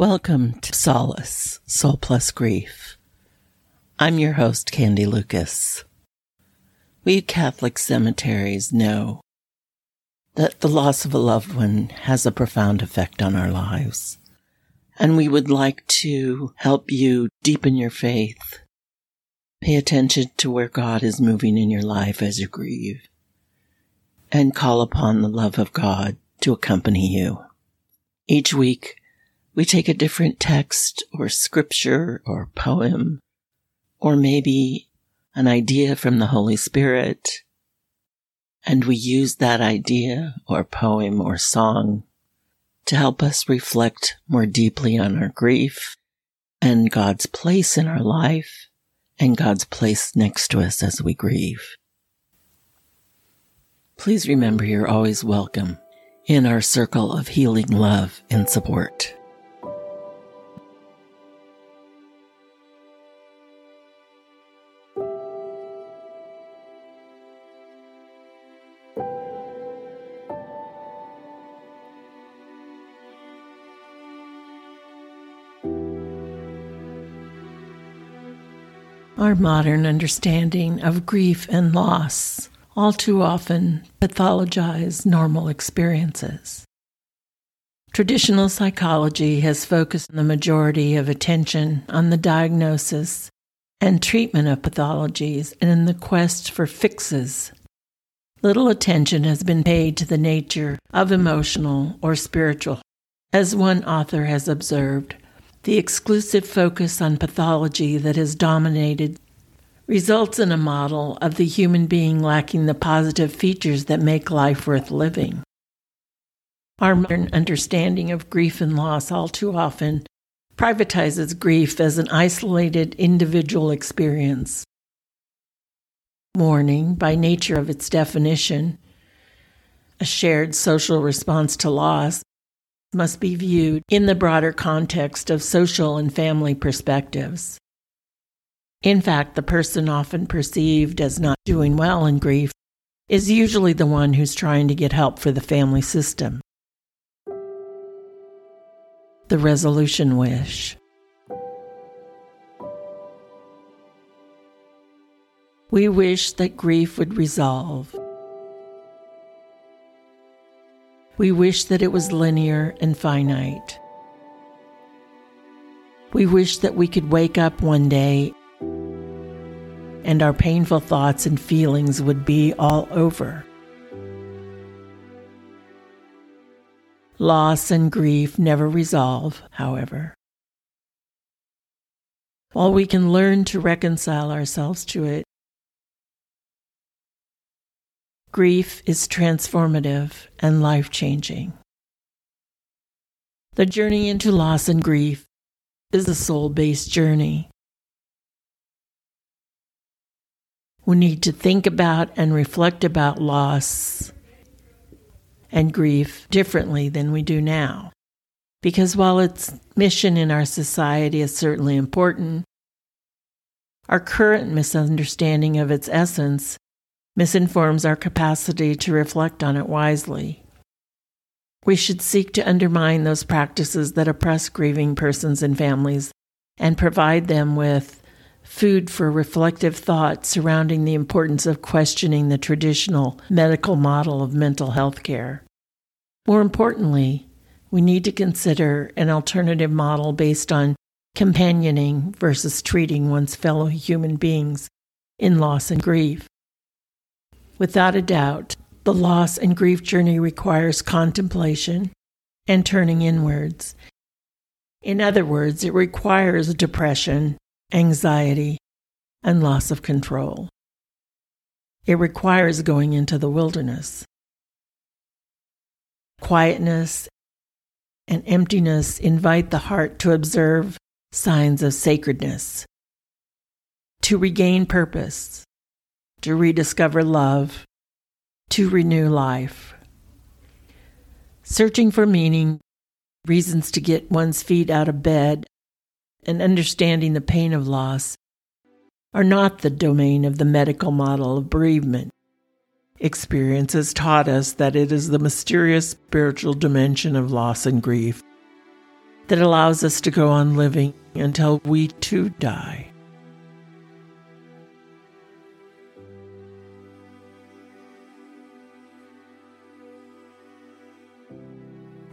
Welcome to Solace, Soul Plus Grief. I'm your host, Candy Lucas. We Catholic cemeteries know that the loss of a loved one has a profound effect on our lives. And we would like to help you deepen your faith. Pay attention to where God is moving in your life as you grieve. And call upon the love of God to accompany you. Each week, we take a different text or scripture or poem, or maybe an idea from the Holy Spirit, and we use that idea or poem or song to help us reflect more deeply on our grief and God's place in our life and God's place next to us as we grieve. Please remember you're always welcome in our circle of healing love and support. Our modern understanding of grief and loss all too often pathologize normal experiences. Traditional psychology has focused the majority of attention on the diagnosis and treatment of pathologies and in the quest for fixes. Little attention has been paid to the nature of emotional or spiritual. As one author has observed, the exclusive focus on pathology that has dominated results in a model of the human being lacking the positive features that make life worth living. Our modern understanding of grief and loss all too often privatizes grief as an isolated individual experience. Mourning, by nature of its definition, a shared social response to loss, must be viewed in the broader context of social and family perspectives. In fact, the person often perceived as not doing well in grief is usually the one who's trying to get help for the family system. The resolution wish. We wish that grief would resolve We wish that it was linear and finite. We wish that we could wake up one day and our painful thoughts and feelings would be all over. Loss and grief never resolve, however. While we can learn to reconcile ourselves to it, Grief is transformative and life changing. The journey into loss and grief is a soul based journey. We need to think about and reflect about loss and grief differently than we do now. Because while its mission in our society is certainly important, our current misunderstanding of its essence misinforms our capacity to reflect on it wisely. We should seek to undermine those practices that oppress grieving persons and families and provide them with food for reflective thought surrounding the importance of questioning the traditional medical model of mental health care. More importantly, we need to consider an alternative model based on companioning versus treating one's fellow human beings in loss and grief. Without a doubt, the loss and grief journey requires contemplation and turning inwards. In other words, it requires depression, anxiety, and loss of control. It requires going into the wilderness. Quietness and emptiness invite the heart to observe signs of sacredness, to regain purpose, to rediscover love, to renew life. Searching for meaning, reasons to get one's feet out of bed, and understanding the pain of loss are not the domain of the medical model of bereavement. Experience has taught us that it is the mysterious spiritual dimension of loss and grief that allows us to go on living until we too die.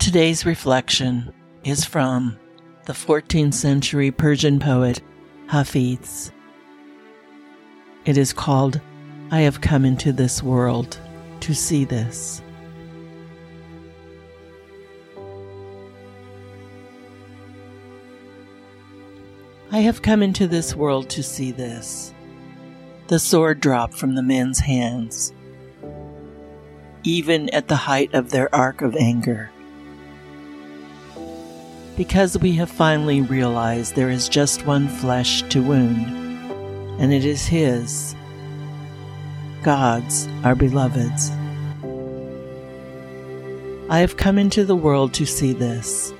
Today's reflection is from the 14th century Persian poet Hafiz. It is called I Have Come Into This World to See This. I have come into this world to see this. The sword dropped from the men's hands, even at the height of their arc of anger because we have finally realized there is just one flesh to wound, and it is His, God's, our beloved's. I have come into the world to see this.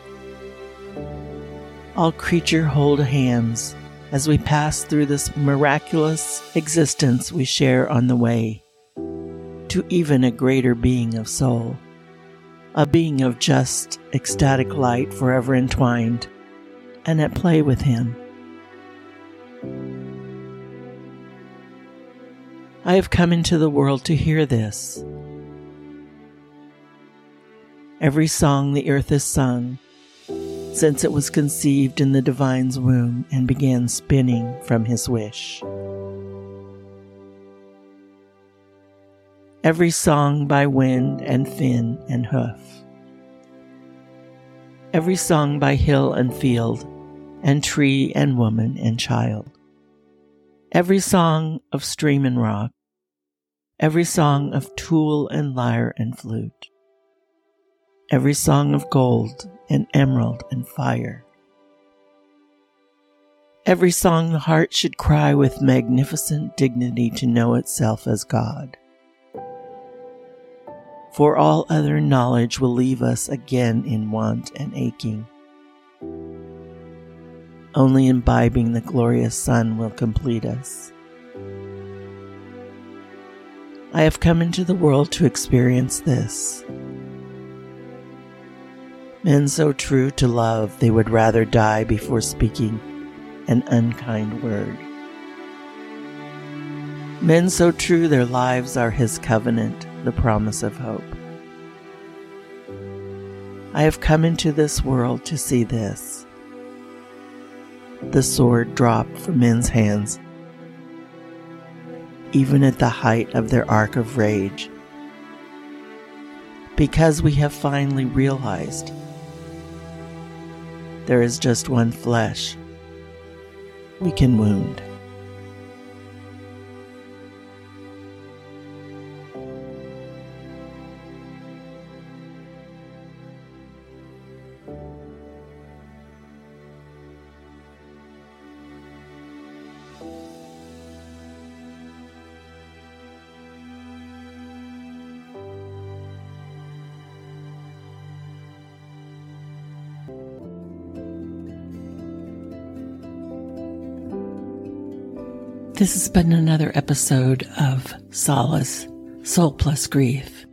All creature hold hands as we pass through this miraculous existence we share on the way to even a greater being of soul a being of just, ecstatic light forever entwined, and at play with Him. I have come into the world to hear this. Every song the earth has sung since it was conceived in the divine's womb and began spinning from his wish. Every song by wind and fin and hoof, every song by hill and field, and tree and woman and child, every song of stream and rock, every song of tool and lyre and flute, every song of gold and emerald and fire. Every song the heart should cry with magnificent dignity to know itself as God for all other knowledge will leave us again in want and aching. Only imbibing the glorious Sun will complete us. I have come into the world to experience this. Men so true to love they would rather die before speaking an unkind word. Men so true their lives are his covenant, the promise of hope. I have come into this world to see this. The sword dropped from men's hands, even at the height of their arc of rage, because we have finally realized there is just one flesh we can wound. This has been another episode of Solace, Soul Plus Grief.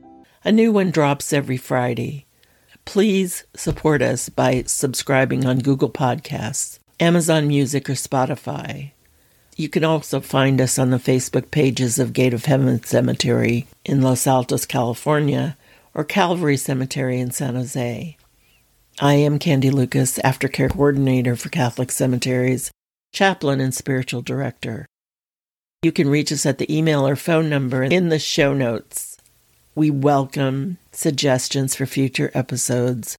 A new one drops every Friday. Please support us by subscribing on Google Podcasts, Amazon Music, or Spotify. You can also find us on the Facebook pages of Gate of Heaven Cemetery in Los Altos, California, or Calvary Cemetery in San Jose. I am Candy Lucas, Aftercare Coordinator for Catholic Cemeteries, Chaplain, and Spiritual Director. You can reach us at the email or phone number in the show notes. We welcome suggestions for future episodes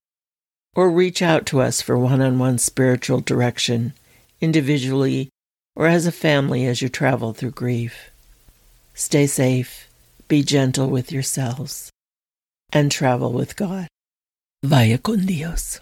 or reach out to us for one on one spiritual direction, individually or as a family as you travel through grief. Stay safe, be gentle with yourselves, and travel with God. Vaya con Dios.